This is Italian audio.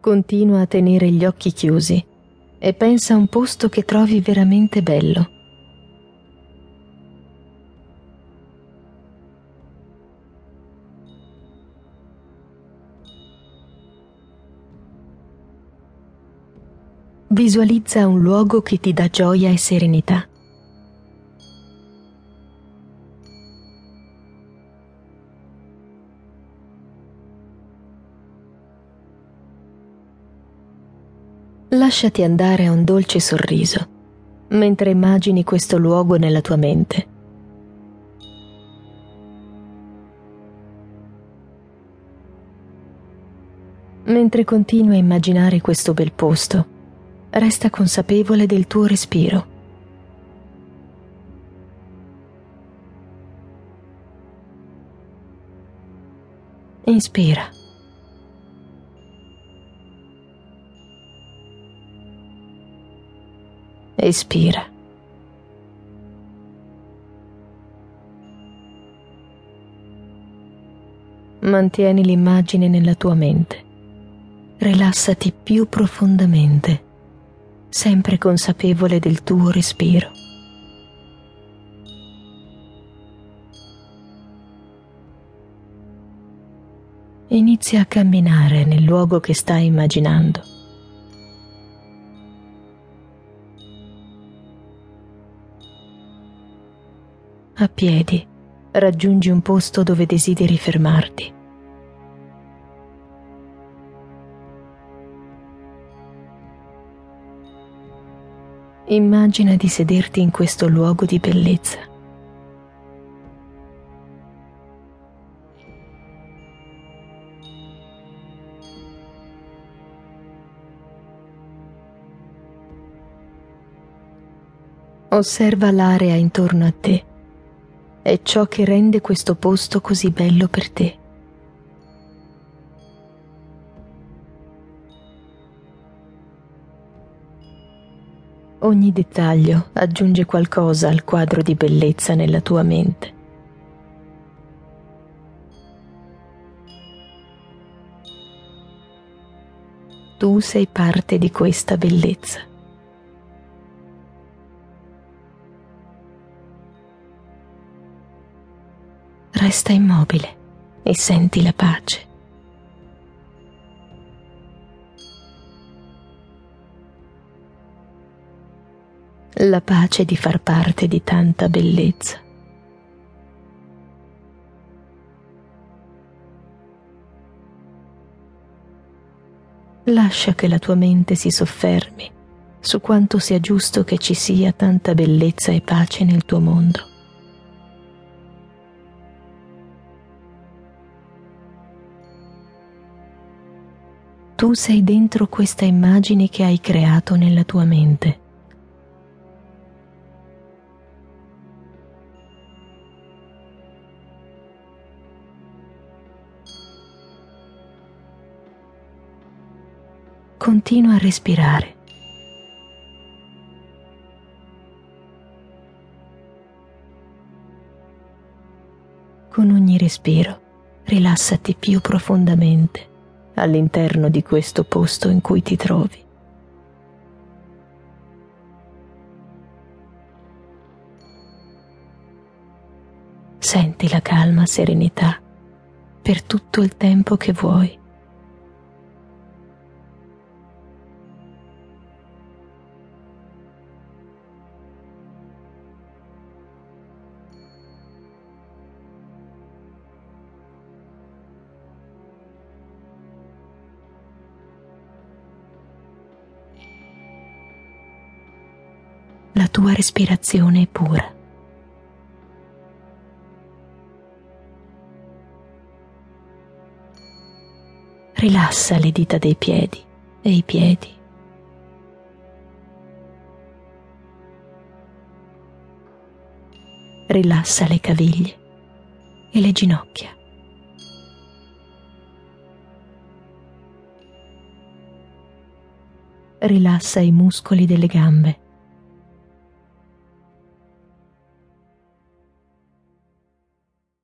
Continua a tenere gli occhi chiusi e pensa a un posto che trovi veramente bello. Visualizza un luogo che ti dà gioia e serenità. Lasciati andare a un dolce sorriso mentre immagini questo luogo nella tua mente. Mentre continui a immaginare questo bel posto, resta consapevole del tuo respiro. Inspira. Espira. Mantieni l'immagine nella tua mente. Rilassati più profondamente, sempre consapevole del tuo respiro. Inizia a camminare nel luogo che stai immaginando. A piedi, raggiungi un posto dove desideri fermarti. Immagina di sederti in questo luogo di bellezza. Osserva l'area intorno a te è ciò che rende questo posto così bello per te. Ogni dettaglio aggiunge qualcosa al quadro di bellezza nella tua mente. Tu sei parte di questa bellezza. Resta immobile e senti la pace. La pace di far parte di tanta bellezza. Lascia che la tua mente si soffermi su quanto sia giusto che ci sia tanta bellezza e pace nel tuo mondo. Tu sei dentro questa immagine che hai creato nella tua mente. Continua a respirare. Con ogni respiro rilassati più profondamente all'interno di questo posto in cui ti trovi. Senti la calma serenità per tutto il tempo che vuoi. Tua respirazione pura. Rilassa le dita dei piedi e i piedi. Rilassa le caviglie e le ginocchia. Rilassa i muscoli delle gambe